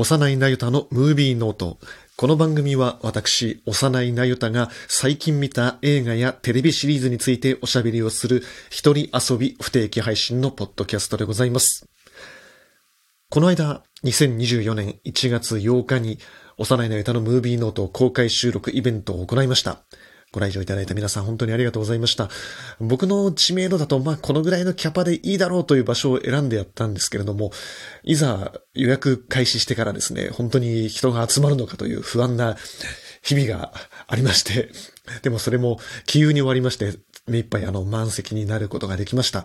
幼いなゆたのムービーノート。この番組は私、幼いなゆたが最近見た映画やテレビシリーズについておしゃべりをする一人遊び不定期配信のポッドキャストでございます。この間、2024年1月8日に幼いなゆたのムービーノート公開収録イベントを行いました。ご来場いただいた皆さん本当にありがとうございました。僕の知名度だと、まあ、このぐらいのキャパでいいだろうという場所を選んでやったんですけれども、いざ予約開始してからですね、本当に人が集まるのかという不安な日々がありまして、でもそれも気憂に終わりまして、目いっぱいあの満席になることができました。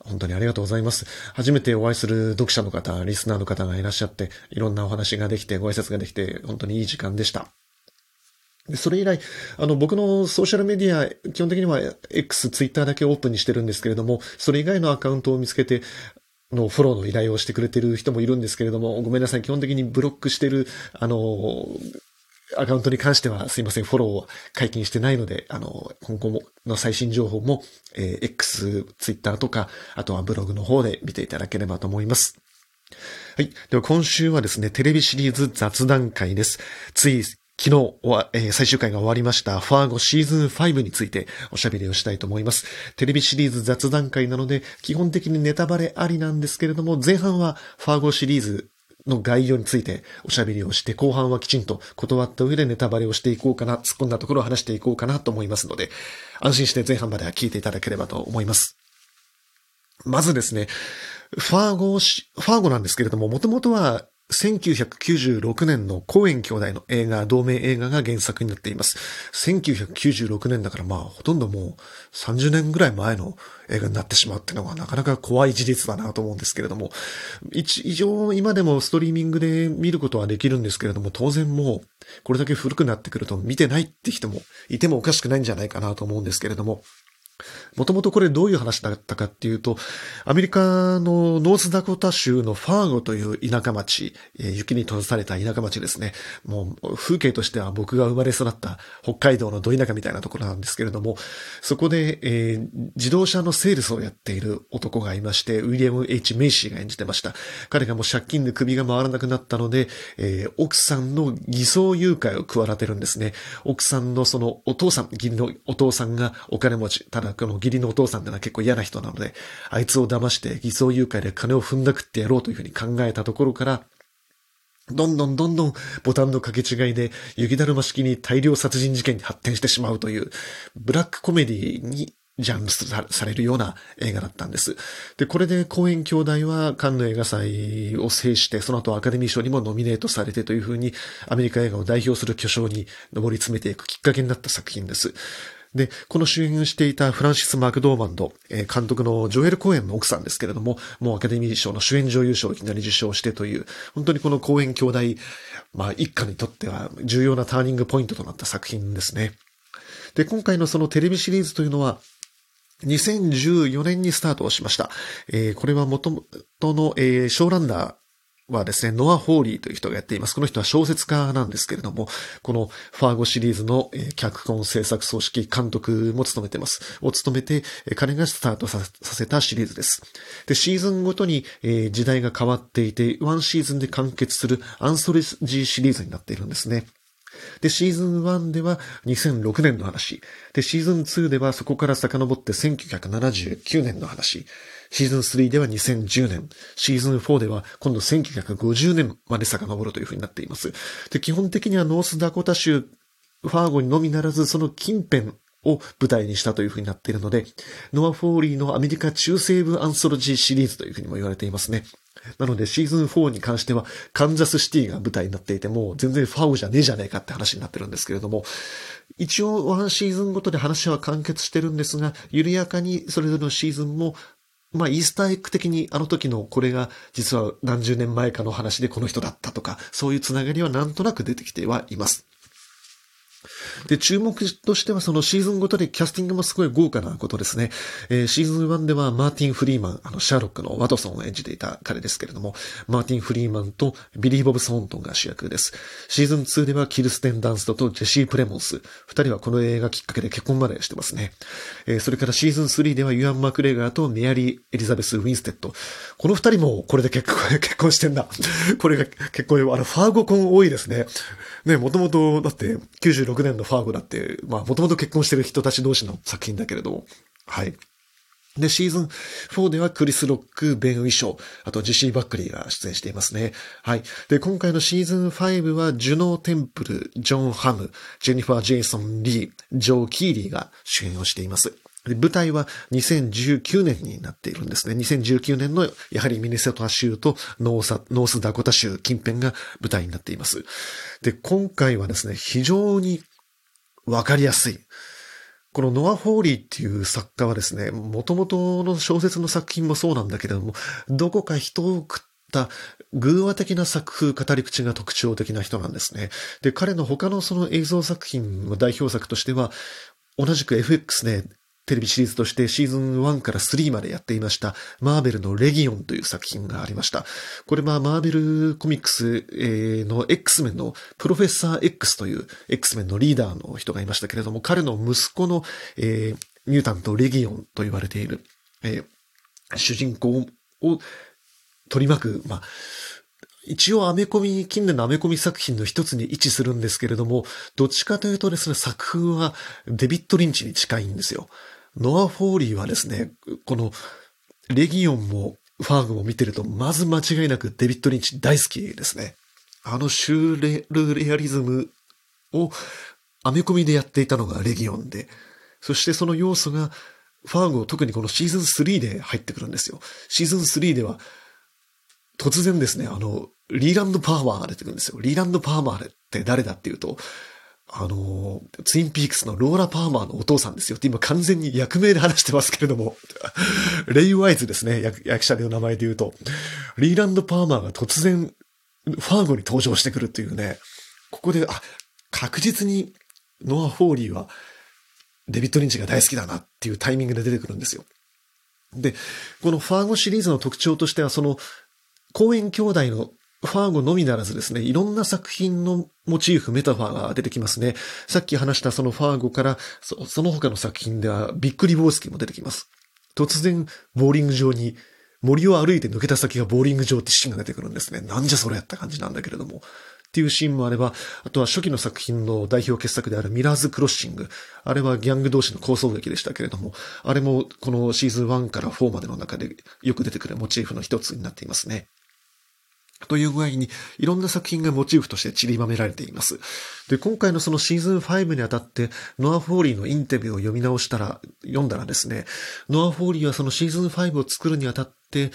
本当にありがとうございます。初めてお会いする読者の方、リスナーの方がいらっしゃって、いろんなお話ができて、ご挨拶ができて、本当にいい時間でした。でそれ以来、あの、僕のソーシャルメディア、基本的には X、Twitter だけオープンにしてるんですけれども、それ以外のアカウントを見つけて、のフォローの依頼をしてくれてる人もいるんですけれども、ごめんなさい、基本的にブロックしてる、あの、アカウントに関してはすいません、フォローを解禁してないので、あの、今後もの最新情報も、えー X、Twitter とか、あとはブログの方で見ていただければと思います。はい。では今週はですね、テレビシリーズ雑談会です。つい昨日は、えー最終回が終わりました、ファーゴシーズン5についておしゃべりをしたいと思います。テレビシリーズ雑談会なので、基本的にネタバレありなんですけれども、前半はファーゴシリーズの概要についておしゃべりをして、後半はきちんと断った上でネタバレをしていこうかな、突っ込んだところを話していこうかなと思いますので、安心して前半までは聞いていただければと思います。まずですね、ファーゴ、ファーゴなんですけれども、もともとは1996年のコーエン兄弟の映画、同名映画が原作になっています。1996年だからまあ、ほとんどもう30年ぐらい前の映画になってしまうっていうのはなかなか怖い事実だなと思うんですけれども、一応今でもストリーミングで見ることはできるんですけれども、当然もう、これだけ古くなってくると見てないって人もいてもおかしくないんじゃないかなと思うんですけれども、もともとこれどういう話だったかっていうと、アメリカのノースダコタ州のファーゴという田舎町、え雪に閉ざされた田舎町ですね。もう風景としては僕が生まれ育った北海道のど田舎みたいなところなんですけれども、そこで、えー自動車のセールスをやっている男がいまして、ウィリアム・ H・ メイシーが演じてました。彼がもう借金で首が回らなくなったので、えー奥さんの偽装誘拐を企てるんですね。奥さんのそのお父さん、義理のお父さんがお金持ち。ただこの義理のお父さんってのは結構嫌な人なので、あいつを騙して偽装誘拐で金を踏んだくってやろうというふうに考えたところから、どんどんどんどんボタンの掛け違いで雪だるま式に大量殺人事件に発展してしまうという、ブラックコメディにジャンルされるような映画だったんです。で、これで公演兄弟はカンヌ映画祭を制して、その後アカデミー賞にもノミネートされてというふうに、アメリカ映画を代表する巨匠に上り詰めていくきっかけになった作品です。で、この主演していたフランシス・マクドーマンド、えー監督のジョエル・コーエンの奥さんですけれども、もうアカデミー賞の主演女優賞をいきなり受賞してという、本当にこの公演兄弟、まあ一家にとっては重要なターニングポイントとなった作品ですね。で、今回のそのテレビシリーズというのは、2014年にスタートをしました。えーこれは元々の、えーショーランナーはですね、ノア・ホーリーという人がやっています。この人は小説家なんですけれども、このファーゴシリーズの、脚本制作組織監督も務めてます。を務めて、彼がスタートさせたシリーズです。で、シーズンごとに、時代が変わっていて、ワンシーズンで完結するアンソレジーシリーズになっているんですね。で、シーズン1では2006年の話。で、シーズン2ではそこから遡って1979年の話。シーズン3では2010年。シーズン4では今度1950年まで遡るというふうになっています。で、基本的にはノースダコタ州、ファーゴにのみならずその近辺を舞台にしたというふうになっているので、ノア・ホーリーのアメリカ中西部アンソロジーシリーズというふうにも言われていますね。なのでシーズン4に関してはカンザスシティが舞台になっていても全然ファーゴじゃねえじゃねえかって話になってるんですけれども、一応ワンシーズンごとで話は完結してるんですが、緩やかにそれぞれのシーズンもまあ、イースターエッグ的にあの時のこれが実は何十年前かの話でこの人だったとか、そういうつながりはなんとなく出てきてはいます。で、注目としてはそのシーズンごとでキャスティングもすごい豪華なことですね。えー、シーズン1ではマーティン・フリーマン、あの、シャーロックのワトソンを演じていた彼ですけれども、マーティン・フリーマンとビリー・ボブ・ソーントンが主役です。シーズン2ではキルステン・ダンストとジェシー・プレモンス。二人はこの映画きっかけで結婚までしてますね。えー、それからシーズン3ではユアン・マクレガーとメアリー・エリザベス・ウィンステッド。この二人もこれで結婚、結婚してんだ。これが結婚、あの、ファーゴ婚多いですね。ね、もともと、だって、96年のファーゴだって、まあ、もともと結婚してる人たち同士の作品だけれども、はい。で、シーズン4ではクリス・ロック、ベン・ウィショー、あとジェシー・バックリーが出演していますね。はい。で、今回のシーズン5は、ジュノー・テンプル、ジョン・ハム、ジェニファー・ジェイソン・リー、ジョー・キーリーが主演をしています。で舞台は2019年になっているんですね。2019年のやはりミネソタ州とノーサノースダコタ州近辺が舞台になっています。で、今回はですね、非常にわかりやすい。このノア・フォーリーっていう作家はですね、元々の小説の作品もそうなんだけれども、どこか人を食った偶話的な作風、語り口が特徴的な人なんですね。で、彼の他のその映像作品の代表作としては、同じく FX でテレビシリーズとしてシーズン1から3までやっていました、マーベルのレギオンという作品がありました。これはマーベルコミックスの X メンのプロフェッサー X という X メンのリーダーの人がいましたけれども、彼の息子の、えー、ミュータントレギオンと言われている、えー、主人公を取り巻く、まあ、一応アメコミ、近年のアメコミ作品の一つに位置するんですけれども、どっちかというとですね、作風はデビッド・リンチに近いんですよ。ノア・ホーリーはですね、このレギオンもファーゴも見てると、まず間違いなくデビッド・リンチ大好きですね。あのシュールレアリズムをアメコミでやっていたのがレギオンで、そしてその要素がファーゴを特にこのシーズン3で入ってくるんですよ。シーズン3では突然ですね、あの、リーランド・パーマーが出てくるんですよ。リーランド・パーマーって誰だっていうと、あの、ツインピークスのローラ・パーマーのお父さんですよって今完全に役名で話してますけれども、レイ・ワイズですね、役役者の名前で言うと、リーランド・パーマーが突然、ファーゴに登場してくるっていうね、ここで、あ、確実にノア・ホーリーはデビッド・リンチが大好きだなっていうタイミングで出てくるんですよ。で、このファーゴシリーズの特徴としては、その、コーエン兄弟のファーゴのみならずですね、いろんな作品のモチーフ、メタファーが出てきますね。さっき話したそのファーゴから、そその他の作品ではビックリボースキーも出てきます。突然、ボーリング場に、森を歩いて抜けた先がボーリング場ってシーンが出てくるんですね。なんじゃそれやった感じなんだけれども。っていうシーンもあれば、あとは初期の作品の代表傑作であるミラーズクロッシング。あれはギャング同士の構想劇でしたけれども、あれもこのシーズン1から4までの中でよく出てくるモチーフの一つになっていますね。という具合に、いろんな作品がモチーフとして散りばめられています。で、今回のそのシーズン5にあたって、ノア・ホーリーのインタビューを読み直したら、読んだらですね、ノア・ホーリーはそのシーズン5を作るにあたって、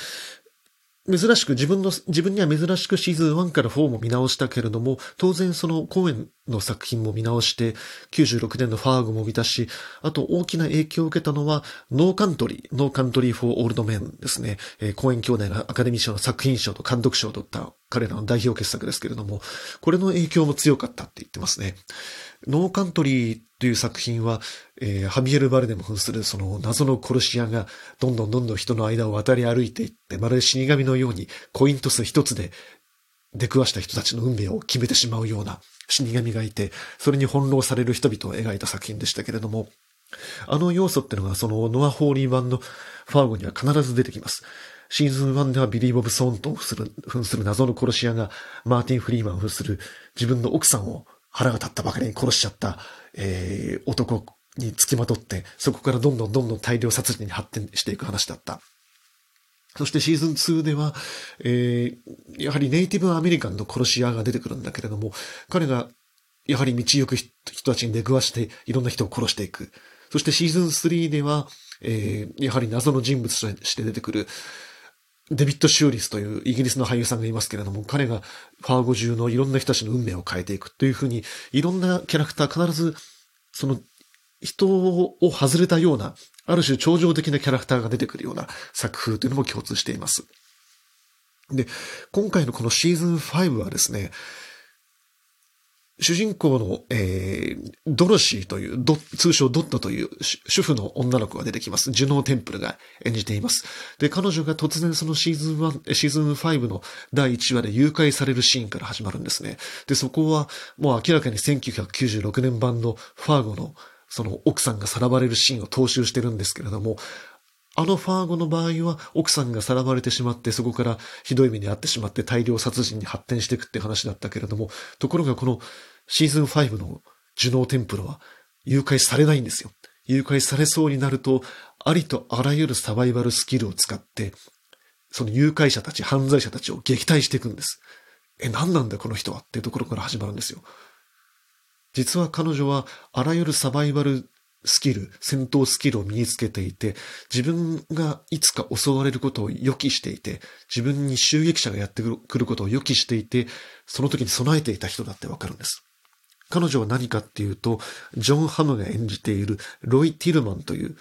珍しく自分の、自分には珍しくシーズン1から4も見直したけれども、当然そのコーエンの作品も見直して、96年のファーゴも見たし、あと大きな影響を受けたのは、ノーカントリー、ノーカントリーフォーオールドメンですね。えー、コーエン兄弟がアカデミー賞の作品賞と監督賞を取った彼らの代表傑作ですけれども、これの影響も強かったって言ってますね。ノーカントリーという作品は、えー、ハビエル・バルデム扮するその謎の殺し屋がどんどんどんどん人の間を渡り歩いていって、まるで死神のようにコイントス一つで出くわした人たちの運命を決めてしまうような死神がいて、それに翻弄される人々を描いた作品でしたけれども、あの要素ってのがそのノア・ホーリー版のファーゴには必ず出てきます。シーズン1ではビリー・ボブ・ソーントン扮する、謎の殺し屋がマーティン・フリーマン扮する自分の奥さんを腹が立ったばかりに殺しちゃった、えー、男に付きまとって、そこからどんどんどんどん大量殺人に発展していく話だった。そしてシーズン2では、えー、やはりネイティブアメリカンの殺し屋が出てくるんだけれども、彼がやはり道行く人たちに出くわしていろんな人を殺していく。そしてシーズン3では、えー、やはり謎の人物として出てくる、デビッド・シューリスというイギリスの俳優さんがいますけれども、彼がファーゴ中のいろんな人たちの運命を変えていくというふうに、いろんなキャラクター必ず、その、人を外れたような、ある種超常的なキャラクターが出てくるような作風というのも共通しています。で、今回のこのシーズン5はですね、主人公の、えー、ドロシーというド、通称ドットという主婦の女の子が出てきます。ジュノー・テンプルが演じています。で、彼女が突然そのシーズン1、シーズン5の第1話で誘拐されるシーンから始まるんですね。で、そこはもう明らかに1996年版のファーゴのその奥さんがさらわれるシーンを踏襲してるんですけれども、あのファーゴの場合は奥さんがさらわれてしまってそこからひどい目に遭ってしまって大量殺人に発展していくって話だったけれども、ところがこのシーズン5のジュノーテンプルは誘拐されないんですよ。誘拐されそうになると、ありとあらゆるサバイバルスキルを使って、その誘拐者たち、犯罪者たちを撃退していくんです。え、何なんだこの人はっていうところから始まるんですよ。実は彼女はあらゆるサバイバルスキル、戦闘スキルを身につけていて、自分がいつか襲われることを予期していて、自分に襲撃者がやってくることを予期していて、その時に備えていた人だってわかるんです。彼女は何かっていうと、ジョン・ハムが演じているロイ・ティルマンという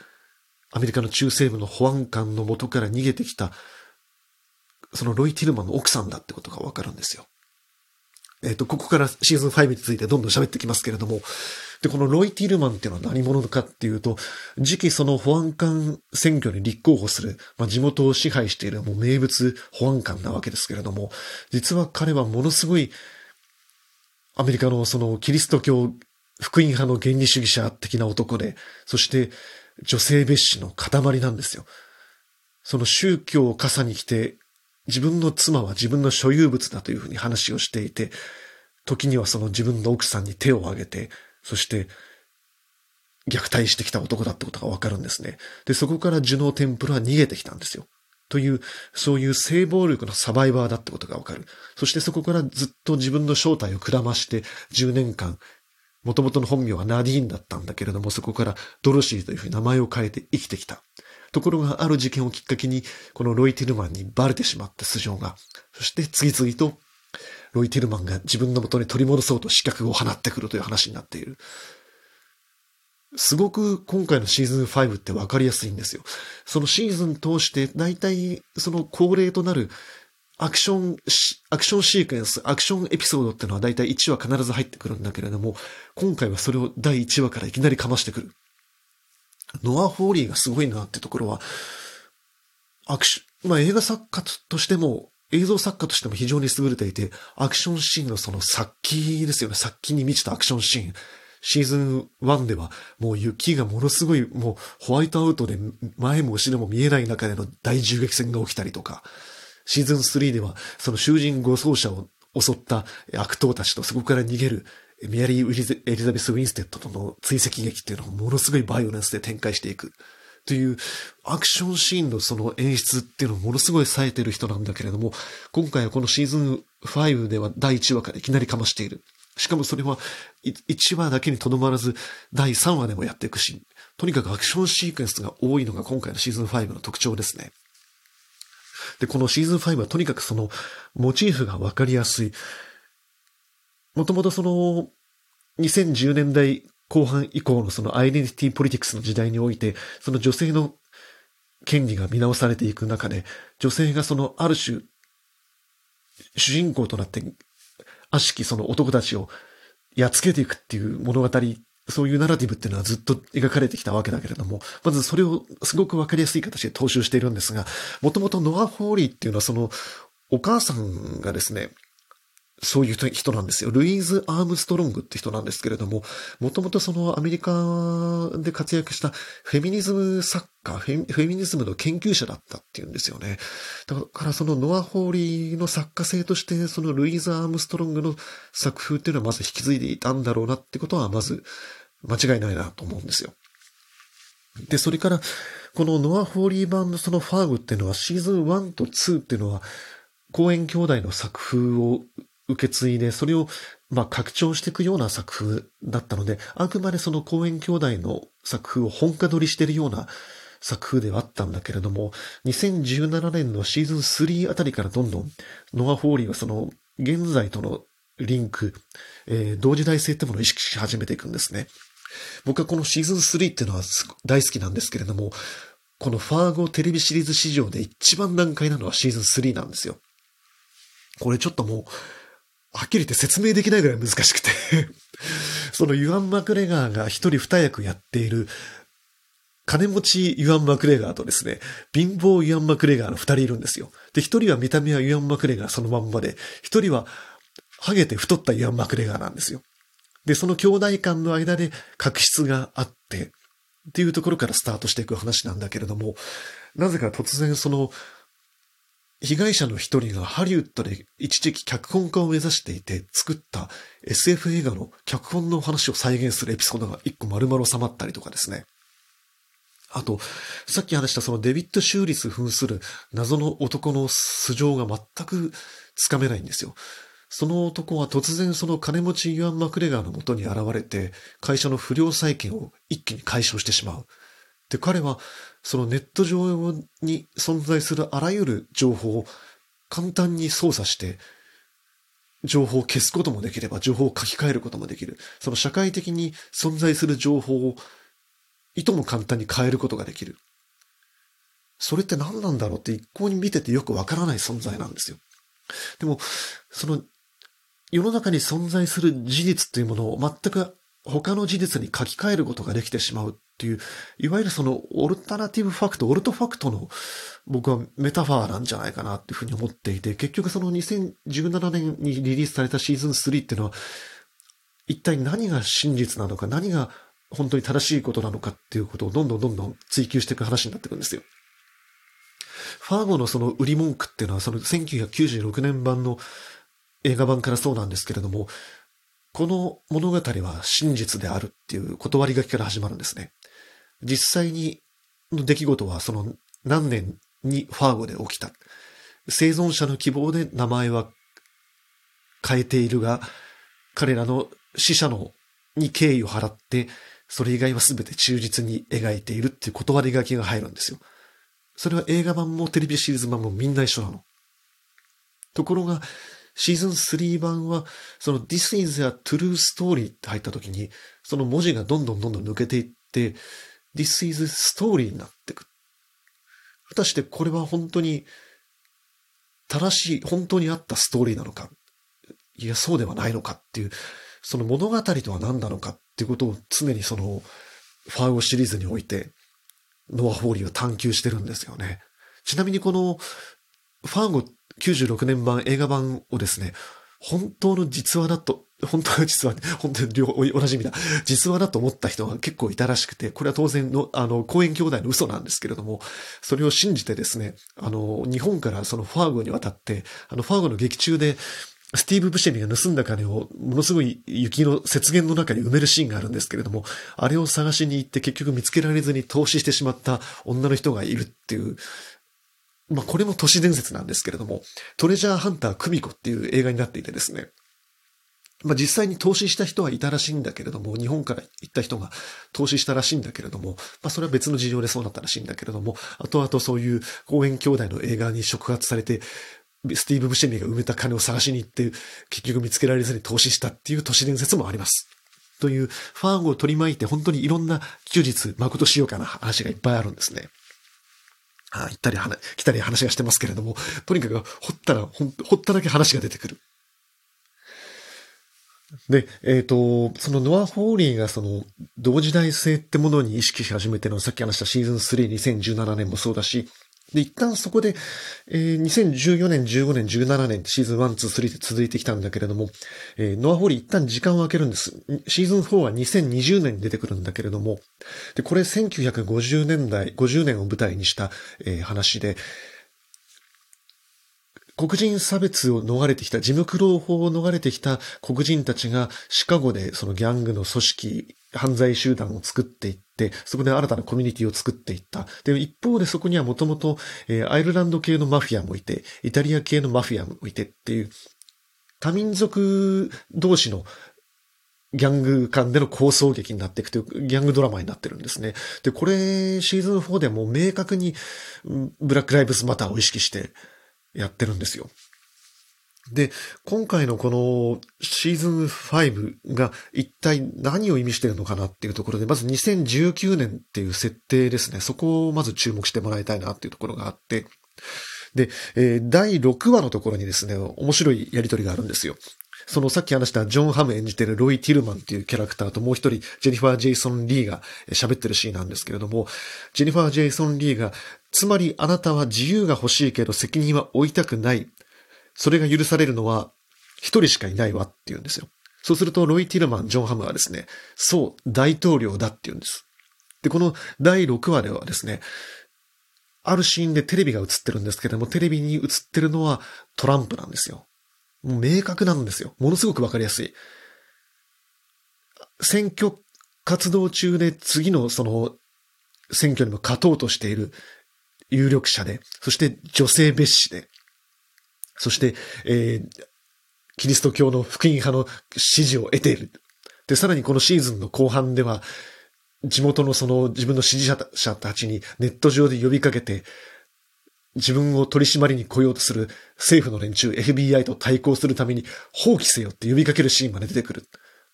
アメリカの中西部の保安官の元から逃げてきた、そのロイ・ティルマンの奥さんだってことがわかるんですよ。えっ、ー、と、ここからシーズン5についてどんどん喋ってきますけれども、で、このロイ・ティルマンっていうのは何者かっていうと、次期その保安官選挙に立候補する、まあ、地元を支配しているもう名物保安官なわけですけれども、実は彼はものすごいアメリカのそのキリスト教福音派の原理主義者的な男で、そして女性蔑視の塊なんですよ。その宗教を傘に来て、自分の妻は自分の所有物だというふうに話をしていて、時にはその自分の奥さんに手を挙げて、そして虐待してきた男だってことがわかるんですね。で、そこからジュノーテンプルは逃げてきたんですよ。という、そういう性暴力のサバイバーだってことがわかる。そしてそこからずっと自分の正体をくらまして10年間、元々の本名はナディーンだったんだけれども、そこからドロシーというふうに名前を変えて生きてきた。ところがある事件をきっかけに、このロイ・ティルマンにバレてしまった素性が、そして次々とロイ・ティルマンが自分の元に取り戻そうと資格を放ってくるという話になっている。すごく今回のシーズン5ってわかりやすいんですよ。そのシーズン通して大体その恒例となるアクション、アクションシークエンス、アクションエピソードっていうのは大体1話必ず入ってくるんだけれども、今回はそれを第1話からいきなりかましてくる。ノア・ホーリーがすごいなってところは、アクション、まあ映画作家としても、映像作家としても非常に優れていて、アクションシーンのその殺気ですよね。殺気に満ちたアクションシーン。シーズン1ではもう雪がものすごいもうホワイトアウトで前も後ろも見えない中での大銃撃戦が起きたりとか、シーズン3ではその囚人護送車を襲った悪党たちとそこから逃げるメアリー・エリザベス・ウィンステッドとの追跡劇っていうのをものすごいバイオレンスで展開していく。というアクションシーンのその演出っていうのをものすごい冴えてる人なんだけれども、今回はこのシーズン5では第1話からいきなりかましている。しかもそれは1話だけにとどまらず第3話でもやっていくし、とにかくアクションシークエンスが多いのが今回のシーズン5の特徴ですね。で、このシーズン5はとにかくそのモチーフがわかりやすい。もともとその2010年代後半以降のそのアイデンティティポリティクスの時代において、その女性の権利が見直されていく中で、女性がそのある種、主人公となって悪しきその男たちをやっつけていくっていう物語、そういうナラティブっていうのはずっと描かれてきたわけだけれども、まずそれをすごくわかりやすい形で踏襲しているんですが、もともとノア・ホーリーっていうのはその、お母さんがですね、そういう人なんですよ。ルイーズ・アームストロングって人なんですけれども、もともとそのアメリカで活躍したフェミニズム作家、フェミニズムの研究者だったっていうんですよね。だからそのノア・ホーリーの作家性として、そのルイーズ・アームストロングの作風っていうのはまず引き継いでいたんだろうなってことはまず間違いないなと思うんですよ。で、それから、このノア・ホーリー版のそのファーゴっていうのはシーズン1と2っていうのは、コーエン兄弟の作風を受け継いで、それを、まあ、拡張していくような作風だったので、あくまでそのコーエン兄弟の作風を本歌取りしているような作風ではあったんだけれども、2017年のシーズン3あたりからどんどん、ノア・ホーリーはその、現在とのリンク、えー、同時代性ってものを意識し始めていくんですね。僕はこのシーズン3っていうのは大好きなんですけれども、このファーゴテレビシリーズ史上で一番難解なのはシーズン3なんですよ。これちょっともう、はっきり言って説明できないぐらい難しくて そのユアン・マクレガーが一人二役やっている、金持ちユアン・マクレガーとですね、貧乏ユアン・マクレガーの二人いるんですよ。で、一人は見た目はユアン・マクレガーそのまんまで、一人はハゲて太ったユアン・マクレガーなんですよ。で、その兄弟間の間で確執があって、っていうところからスタートしていく話なんだけれども、なぜか突然その、被害者の一人がハリウッドで一時期脚本家を目指していて作った SF 映画の脚本の話を再現するエピソードが一個丸々収まったりとかですね。あと、さっき話したそのデビッド・シューリス扮する謎の男の素性が全くつかめないんですよ。その男は突然その金持ちユアン・マクレガーのもとに現れて、会社の不良債権を一気に解消してしまう。で、彼はそのネット上に存在するあらゆる情報を簡単に操作して、情報を消すこともできれば、情報を書き換えることもできる。その社会的に存在する情報を、いとも簡単に変えることができる。それって何なんだろうって一向に見ててよくわからない存在なんですよ。でも、その、世の中に存在する事実というものを全く他の事実に書き換えることができてしまうっていう、いわゆるそのオルタナティブファクト、オルトファクトの僕はメタファーなんじゃないかなっていうふうに思っていて、結局その2017年にリリースされたシーズン3っていうのは、一体何が真実なのか、何が本当に正しいことなのかっていうことをどんどんどんどん追求していく話になっていくんですよ。ファーゴのその売り文句っていうのはその1996年版の映画版からそうなんですけれども、この物語は真実であるっていう断り書きから始まるんですね。実際にの出来事はその何年にファーゴで起きた。生存者の希望で名前は変えているが、彼らの死者のに敬意を払って、それ以外は全て忠実に描いているっていう断り書きが入るんですよ。それは映画版もテレビシリーズ版もみんな一緒なの。ところが、シーズン3版は、その This is a true story って入った時に、その文字がどんどんどんどん抜けていって、This is story になってく。果たしてこれは本当に正しい、本当にあったストーリーなのか、いや、そうではないのか？っていう、その物語とは何なのか？っていうことを常にその、ファーゴシリーズにおいて、ノア・ホーリーは探求してるんですよね。ちなみにこの、ファーゴ96年版映画版をですね、本当の実話だと、本当の実話、本当に両同じ意味だ。実話だと思った人が結構いたらしくて、これは当然の、あの、公演兄弟の嘘なんですけれども、それを信じてですね、あの、日本からそのファーゴに渡って、あの、ファーゴの劇中で、スティーブ・ブシェリが盗んだ金をものすごい雪の雪原の中に埋めるシーンがあるんですけれども、あれを探しに行って結局見つけられずに投資してしまった女の人がいるっていう、まあこれも都市伝説なんですけれども、トレジャーハンタークミコっていう映画になっていてですね、まあ実際に投資した人はいたらしいんだけれども、日本から行った人が投資したらしいんだけれども、まあそれは別の事情でそうなったらしいんだけれども、後々そういう公園兄弟の映画に触発されて、スティーブ・ブシェミが埋めた金を探しに行って、結局見つけられずに投資したっていう都市伝説もあります。という、ファンを取り巻いて本当にいろんな休日、誠しようかな話がいっぱいあるんですね。あ行ったり来たり話がしてますけれども、とにかく掘ったら、ほっただけ話が出てくる。で、えっ、ー、と、そのノア・ホーリーがその同時代性ってものに意識し始めてのさっき話したシーズン3、2017年もそうだし、で、一旦そこで、えー、2014年、15年、17年シーズン1、2、3って続いてきたんだけれども、えー、ノア・ホーリー一旦時間を空けるんです。シーズン4は2020年に出てくるんだけれども、で、これ1950年代、50年を舞台にした、えー、話で、黒人差別を逃れてきた、ジムクロー法を逃れてきた黒人たちがシカゴでそのギャングの組織、犯罪集団を作っていって、そこで新たなコミュニティを作っていった。で、一方でそこにはもともと、えー、アイルランド系のマフィアもいて、イタリア系のマフィアもいてっていう、多民族同士のギャング間での構想劇になっていくというギャングドラマになってるんですね。で、これシーズン4でも明確にブラックライブズマターを意識してやってるんですよ。で、今回のこのシーズン5が一体何を意味してるのかなっていうところで、まず2019年っていう設定ですね。そこをまず注目してもらいたいなっていうところがあって、で、えー、第6話のところにですね、面白いやりとりがあるんですよ。そのさっき話したジョン・ハム演じてるロイ・ティルマンっていうキャラクターともう一人ジェニファー・ジェイソン・リーが喋ってるシーンなんですけれども、ジェニファー・ジェイソン・リーが、つまりあなたは自由が欲しいけど責任は負いたくない。それが許されるのは一人しかいないわって言うんですよ。そうするとロイ・ティルマン、ジョン・ハムはですね、そう、大統領だって言うんです。で、この第6話ではですね、あるシーンでテレビが映ってるんですけども、テレビに映ってるのはトランプなんですよ。もう明確なんですよ。ものすごくわかりやすい。選挙活動中で次のその選挙にも勝とうとしている有力者で、そして女性蔑視で、そして、えー、キリスト教の福音派の支持を得ている。で、さらにこのシーズンの後半では、地元のその自分の支持者たちにネット上で呼びかけて、自分を取り締まりに来ようとする政府の連中、FBI と対抗するために放棄せよって呼びかけるシーンまで出てくる。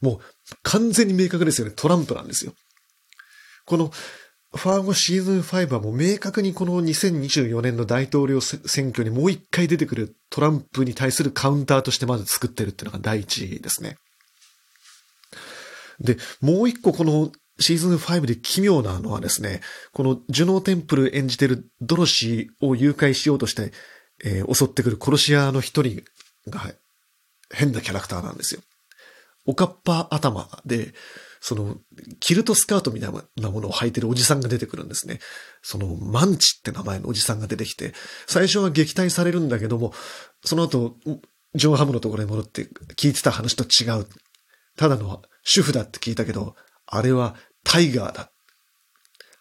もう完全に明確ですよね。トランプなんですよ。このファーゴシーズン5はもう明確にこの2024年の大統領選挙にもう一回出てくるトランプに対するカウンターとしてまず作ってるっていうのが第一ですね。で、もう一個このシーズン5で奇妙なのはですね、このジュノーテンプル演じてるドロシーを誘拐しようとして、えー、襲ってくる殺し屋の一人が変なキャラクターなんですよ。おかっぱ頭で、その、キルトスカートみたいなものを履いてるおじさんが出てくるんですね。その、マンチって名前のおじさんが出てきて、最初は撃退されるんだけども、その後、ジョンハムのところに戻って聞いてた話と違う。ただの主婦だって聞いたけど、あれはタイガーだ。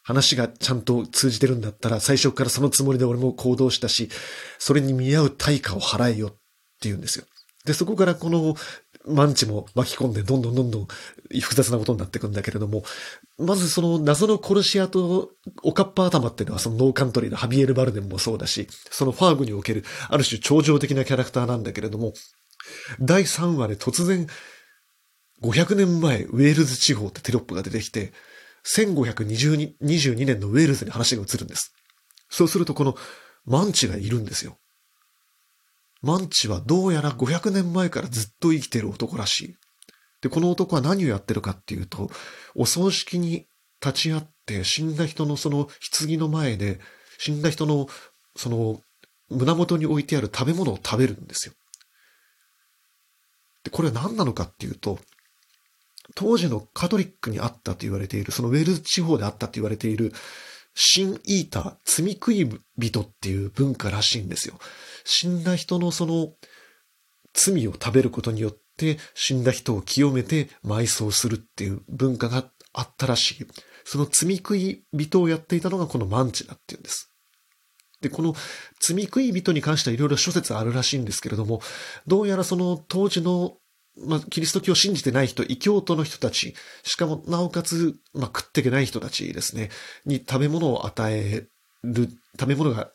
話がちゃんと通じてるんだったら、最初からそのつもりで俺も行動したし、それに見合う対価を払えよって言うんですよ。で、そこからこのマンチも巻き込んで、どんどんどんどん複雑なことになっていくんだけれども、まずその謎の殺し屋とオカッパ頭っていうのはそのノーカントリーのハビエル・バルデンもそうだし、そのファーグにおけるある種超常的なキャラクターなんだけれども、第3話で突然、500年前ウェールズ地方ってテロップが出てきて、1522年のウェールズに話が移るんです。そうするとこのマンチがいるんですよ。マンチはどうやら500年前からずっと生きてる男らしい。で、この男は何をやってるかっていうと、お葬式に立ち会って死んだ人のその棺の前で、死んだ人のその胸元に置いてある食べ物を食べるんですよ。で、これは何なのかっていうと、当時のカトリックにあったと言われている、そのウェルズ地方であったと言われている、シンイーター、罪食い人っていう文化らしいんですよ。死んだ人のその罪を食べることによって死んだ人を清めて埋葬するっていう文化があったらしい。その罪食い人をやっていたのがこのマンチだっていうんです。で、この罪食い人に関してはいろいろ諸説あるらしいんですけれども、どうやらその当時のまあ、キリスト教を信じてない人、異教徒の人たち、しかもなおかつ、まあ、食っていけない人たちですね、に食べ物を与える、食べ物が、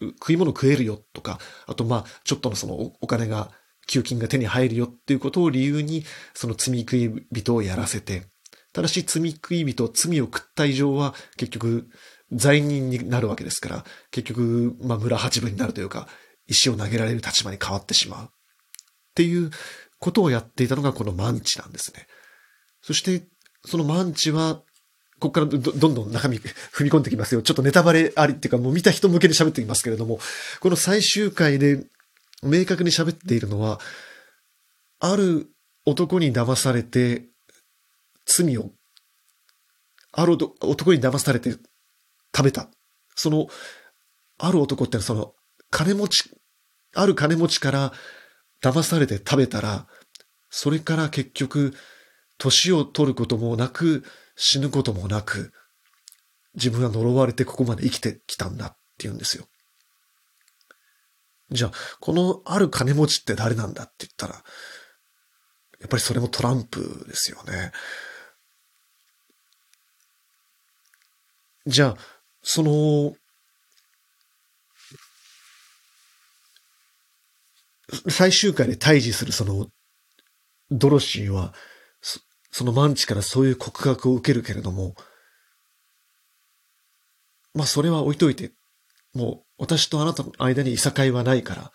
食い物食えるよとか、あとまあ、ちょっとのそのお金が、給金が手に入るよっていうことを理由に、その罪食い人をやらせて、ただし罪食い人、罪を食った以上は結局罪人になるわけですから、結局、まあ村八分になるというか、石を投げられる立場に変わってしまう。っていうことをやっていたのがこのマンチなんですね。そして、そのマンチは、ここからどどんどん中身 踏み込んできますよ。ちょっとネタバレありっていうかもう見た人向けで喋っていますけれども、この最終回で明確に喋っているのは、ある男に騙されて罪を、ある男に騙されて食べた。その、ある男ってのはその、金持ち、ある金持ちから騙されて食べたら、それから結局、年を取ることもなく、死ぬこともなく、自分は呪われてここまで生きてきたんだって言うんですよ。じゃあ、このある金持ちって誰なんだって言ったら、やっぱりそれもトランプですよね。じゃあ、その、最終回で退治するその、ドロシーは、そのマンチからそういう告白を受けるけれども、まあそれは置いといて、もう私とあなたの間にいさかいはないから、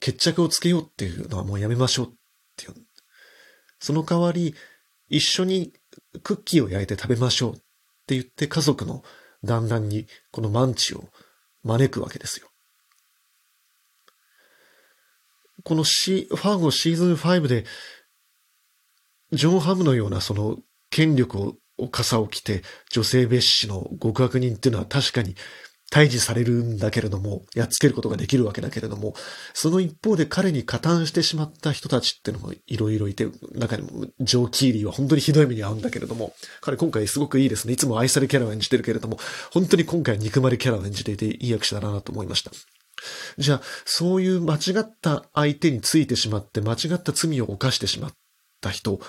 決着をつけようっていうのはもうやめましょうって言うその代わり、一緒にクッキーを焼いて食べましょうって言って家族の団らんにこのマンチを招くわけですよ。このシファーゴシーズン5で、ジョン・ハムのようなその権力を、傘を着て女性蔑視の極悪人っていうのは確かに退治されるんだけれども、やっつけることができるわけだけれども、その一方で彼に加担してしまった人たちっていうのもいろいろいて、中にもジョー・キーリーは本当にひどい目に遭うんだけれども、彼今回すごくいいですね。いつも愛されキャラを演じてるけれども、本当に今回憎まれキャラを演じていていい役者だなと思いました。じゃあ、そういう間違った相手についてしまって、間違った罪を犯してしまった人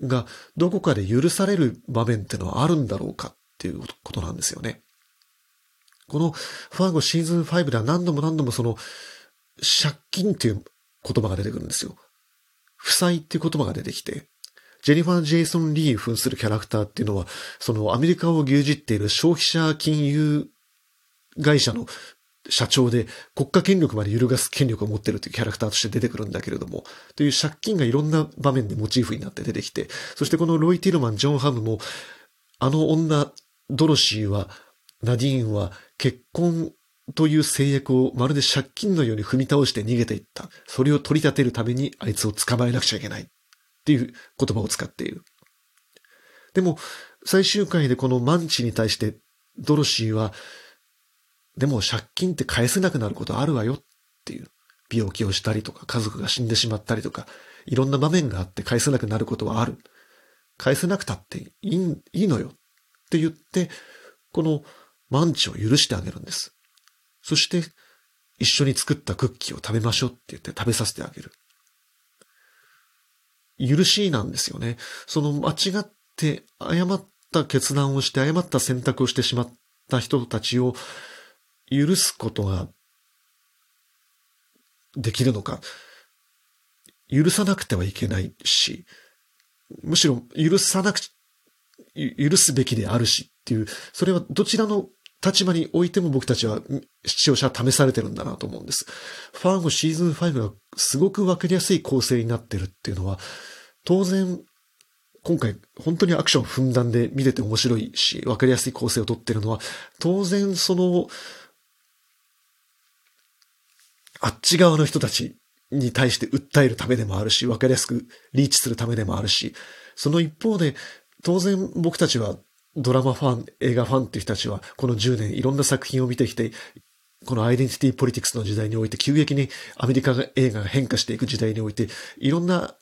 が、どこかで許される場面ってのはあるんだろうかっていうことなんですよね。このファーゴシーズン5では何度も何度もその、借金っていう言葉が出てくるんですよ。負債っていう言葉が出てきて、ジェニファー・ジェイソン・リー扮するキャラクターっていうのは、そのアメリカを牛耳っている消費者金融会社の社長で国家権力まで揺るがす権力を持ってるというキャラクターとして出てくるんだけれども、という借金がいろんな場面でモチーフになって出てきて、そしてこのロイ・ティルマン、ジョン・ハムも、あの女、ドロシーは、ナディーンは結婚という制約をまるで借金のように踏み倒して逃げていった。それを取り立てるためにあいつを捕まえなくちゃいけない。っていう言葉を使っている。でも、最終回でこのマンチに対してドロシーは、でも借金って返せなくなることあるわよっていう。病気をしたりとか、家族が死んでしまったりとか、いろんな場面があって返せなくなることはある。返せなくたっていいいいのよって言って、このマンチを許してあげるんです。そして、一緒に作ったクッキーを食べましょうって言って食べさせてあげる。許しなんですよね。その間違って誤った決断をして誤った選択をしてしまった人たちを許すことができるのか。許さなくてはいけないし、むしろ許さなく、許すべきであるしっていう、それはどちらの立場においても僕たちは視聴者は試されてるんだなと思うんです。ファーゴシーズン5がすごくわかりやすい構成になってるっていうのは、当然、今回本当にアクションふんだんで見てて面白いし、わかりやすい構成をとってるのは、当然その、あっち側の人たちに対して訴えるためでもあるし、わかりやすくリーチするためでもあるし、その一方で、当然僕たちはドラマファン、映画ファンっていう人たちは、この10年いろんな作品を見てきて、このアイデンティティポリティクスの時代において、急激にアメリカ映画が変化していく時代において、いろんな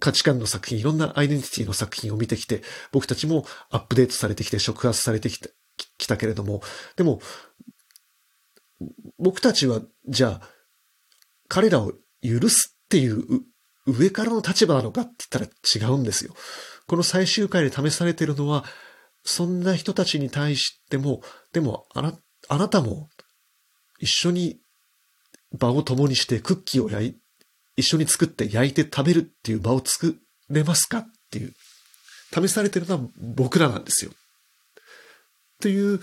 価値観の作品、いろんなアイデンティティの作品を見てきて、僕たちもアップデートされてきて、触発されてきた、きたけれども、でも、僕たちは、じゃあ、彼らを許すっていう上からの立場なのかって言ったら違うんですよ。この最終回で試されてるのは、そんな人たちに対しても、でもあな、あなたも一緒に場を共にしてクッキーを焼い、一緒に作って焼いて食べるっていう場を作れますかっていう、試されてるのは僕らなんですよ。っていう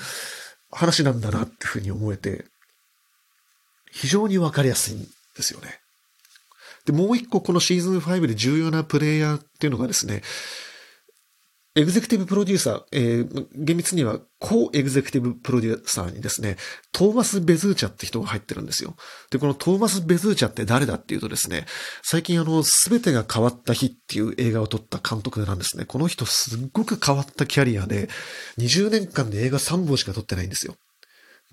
話なんだなっていうふうに思えて、非常にわかりやすいですよね。で、もう一個このシーズン5で重要なプレイヤーっていうのがですね、エグゼクティブプロデューサー、えー、厳密にはコエグゼクティブプロデューサーにですね、トーマス・ベズーチャって人が入ってるんですよ。で、このトーマス・ベズーチャって誰だっていうとですね、最近あの、すべてが変わった日っていう映画を撮った監督なんですね。この人すっごく変わったキャリアで、20年間で映画3本しか撮ってないんですよ。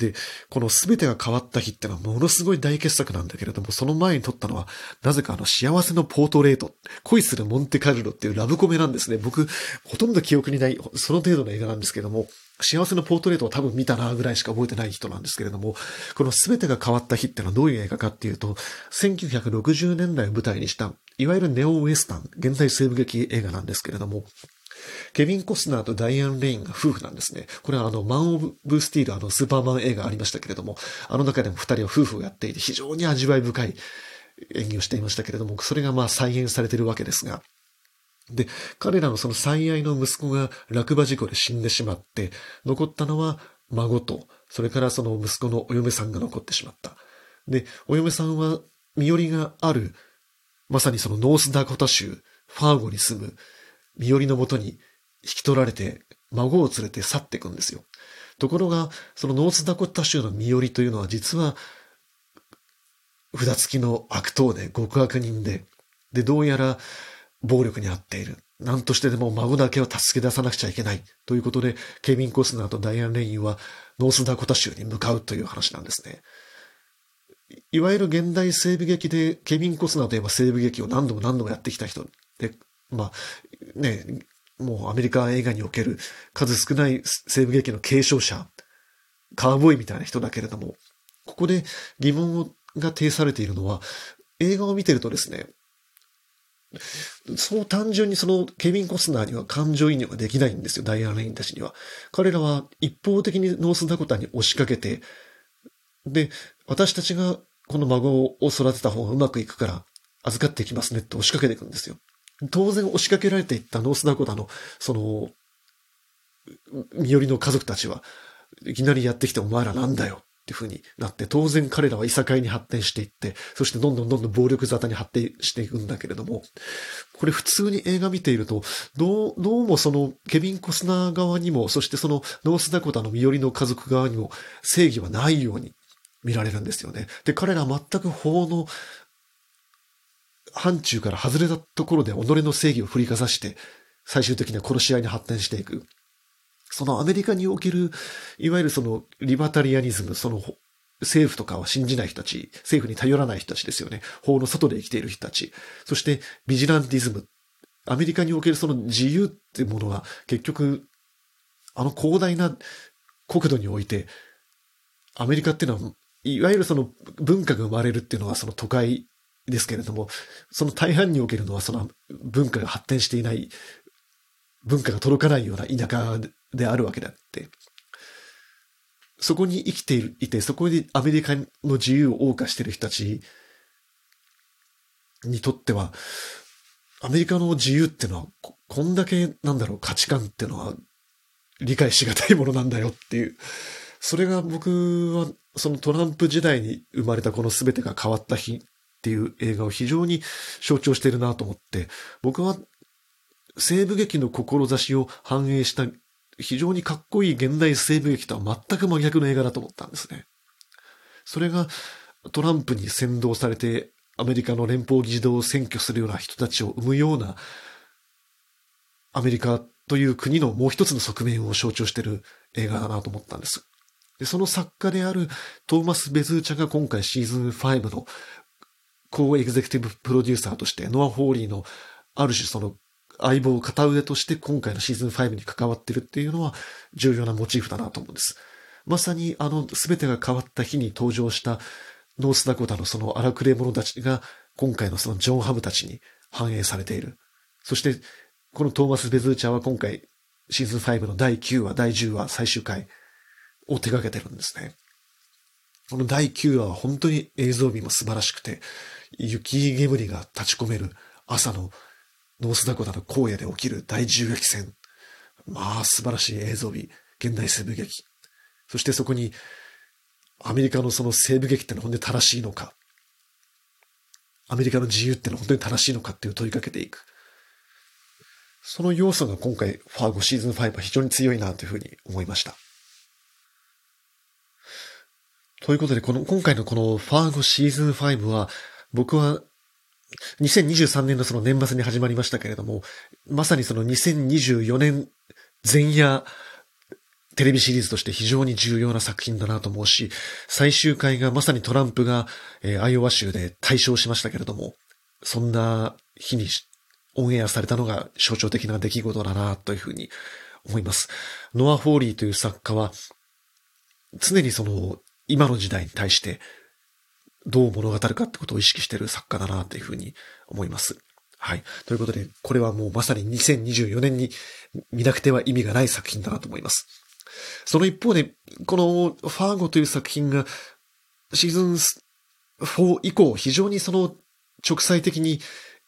で、この全てが変わった日ってのはものすごい大傑作なんだけれども、その前に撮ったのは、なぜかあの幸せのポートレート、恋するモンテカルロっていうラブコメなんですね。僕、ほとんど記憶にない、その程度の映画なんですけども、幸せのポートレートは多分見たなぐらいしか覚えてない人なんですけれども、この全てが変わった日ってのはどういう映画かっていうと、1960年代を舞台にした、いわゆるネオウエスタン、現代西部劇映画なんですけれども、ケビン・コスナーとダイアン・レインが夫婦なんですね。これはあの、マン・オブ・スティール、あの、スーパーマン映画ありましたけれども、あの中でも二人は夫婦をやっていて、非常に味わい深い演技をしていましたけれども、それがまあ再現されているわけですが、で、彼らのその最愛の息子が落馬事故で死んでしまって、残ったのは孫と、それからその息子のお嫁さんが残ってしまった。で、お嫁さんは身寄りがある、まさにそのノースダコタ州、ファーゴに住む身寄りのもとに引き取られて、孫を連れて去っていくんですよ。ところが、そのノースダコタ州の身寄りというのは実は、札付きの悪党で極悪人で、で、どうやら暴力に遭っている。何としてでも孫だけを助け出さなくちゃいけない。ということで、ケビン・コスナーとダイアン・レインはノースダコタ州に向かうという話なんですね。いわゆる現代西部劇で、ケビン・コスナーといえば西部劇を何度も何度もやってきた人で、まあ、ね、もうアメリカ映画における数少ない西部劇の継承者、カーボーイみたいな人だけれども、ここで疑問が呈されているのは、映画を見てるとですね、そう単純にそのケビン・コスナーには感情移入ができないんですよ、ダイアン・レインたちには。彼らは一方的にノースダコタに押しかけて、で、私たちがこの孫を育てた方がうまくいくから預かっていきますねって押しかけていくんですよ。当然押しかけられていったノースダコタの、その、身寄りの家族たちは、いきなりやってきてお前らなんだよっていう風になって、当然彼らはいさかいに発展していって、そしてどんどんどんどん暴力沙汰に発展していくんだけれども、これ普通に映画見ていると、どう、どうもそのケビン・コスナー側にも、そしてそのノースダコタの身寄りの家族側にも正義はないように見られるんですよね。で、彼ら全く法の範疇から外れたところで己の正義を振りかざして、最終的には殺し合いに発展していく。そのアメリカにおける、いわゆるそのリバタリアニズム、その政府とかは信じない人たち、政府に頼らない人たちですよね。法の外で生きている人たち。そしてビジランティズム。アメリカにおけるその自由っていうものは結局、あの広大な国土において、アメリカっていうのは、いわゆるその文化が生まれるっていうのはその都会ですけれども、その大半におけるのはその文化が発展していない、文化が届かないような田舎であるわけであって、そこに生きていて、そこにアメリカの自由を謳歌している人たちにとっては、アメリカの自由ってのは、こんだけ、なんだろう、価値観ってのは、理解しがたいものなんだよっていう。それが僕は、そのトランプ時代に生まれたこの全てが変わった日っていう映画を非常に象徴しているなと思って、僕は西部劇の志を反映した非常にかっこいい現代西部劇とは全く真逆の映画だと思ったんですね。それがトランプに扇動されてアメリカの連邦議事堂を占拠するような人たちを生むようなアメリカという国のもう一つの側面を象徴している映画だなと思ったんです。で、その作家であるトーマス・ベズーチャが今回シーズン5のエグゼクティブプロデューサーとしてノア・ホーリーのある種その相棒片腕として今回のシーズン5に関わってるっていうのは重要なモチーフだなと思うんです。まさにあの全てが変わった日に登場したノースダコタのその荒くれ者たちが今回のそのジョン・ハムたちに反映されている。そしてこのトーマス・ベズーチャーは今回シーズン5の第9話、第10話、最終回を手掛けてるんですね。この第9話は本当に映像美も素晴らしくて、雪煙が立ち込める朝のノースダコタの荒野で起きる大銃撃戦。まあ素晴らしい映像美、現代西部劇。そしてそこにアメリカのその西部劇ってのは本当に正しいのか。アメリカの自由ってのは本当に正しいのかっていう問いかけていく。その要素が今回ファーゴシーズン5は非常に強いなというふうに思いました。ということで、この、今回のこのファーゴシーズン5は、僕は2023年のその年末に始まりましたけれども、まさにその2024年前夜テレビシリーズとして非常に重要な作品だなと思うし、最終回がまさにトランプが、えー、アイオワ州で大勝しましたけれども、そんな日にオンエアされたのが象徴的な出来事だなというふうに思います。ノア・ホーリーという作家は、常にその今の時代に対してどう物語るかってことを意識している作家だなというふうに思います。はい。ということで、これはもうまさに2024年に見なくては意味がない作品だなと思います。その一方で、このファーゴという作品がシーズン4以降、非常にその直截的に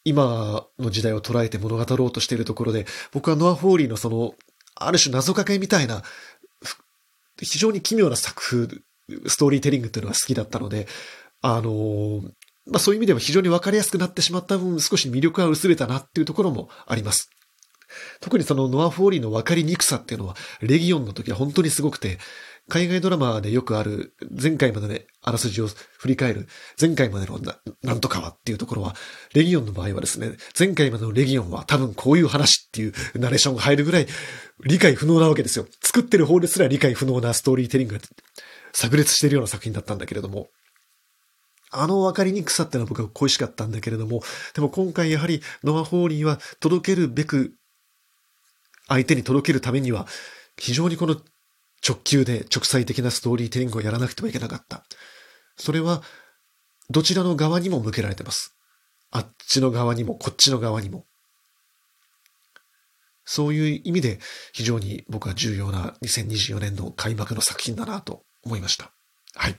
今の時代を捉えて物語ろうとしているところで、僕はノア・ホーリーのその、ある種謎かけみたいな、非常に奇妙な作風、ストーリーテリングっていうのが好きだったので、あの、まあそういう意味では非常にわかりやすくなってしまった分、少し魅力は薄れたなっていうところもあります。特にそのノア・ホーリーの分かりにくさっていうのは、レギオンの時は本当にすごくて、海外ドラマでよくある、前回までね、あらすじを振り返る、前回までのな、なんとかはっていうところは、レギオンの場合はですね、前回までのレギオンは多分こういう話っていうナレーションが入るぐらい理解不能なわけですよ。作ってる方ですら理解不能なストーリーテリングが炸裂しているような作品だったんだけれども、あの分かりにくさってのは僕は恋しかったんだけれども、でも今回やはりノア・ホーリーは届けるべく、相手に届けるためには、非常にこの直球で直裁的なストーリーテリングをやらなくてはいけなかった。それは、どちらの側にも向けられてます。あっちの側にも、こっちの側にも。そういう意味で非常に僕は重要な2024年の開幕の作品だなと思いました。はい。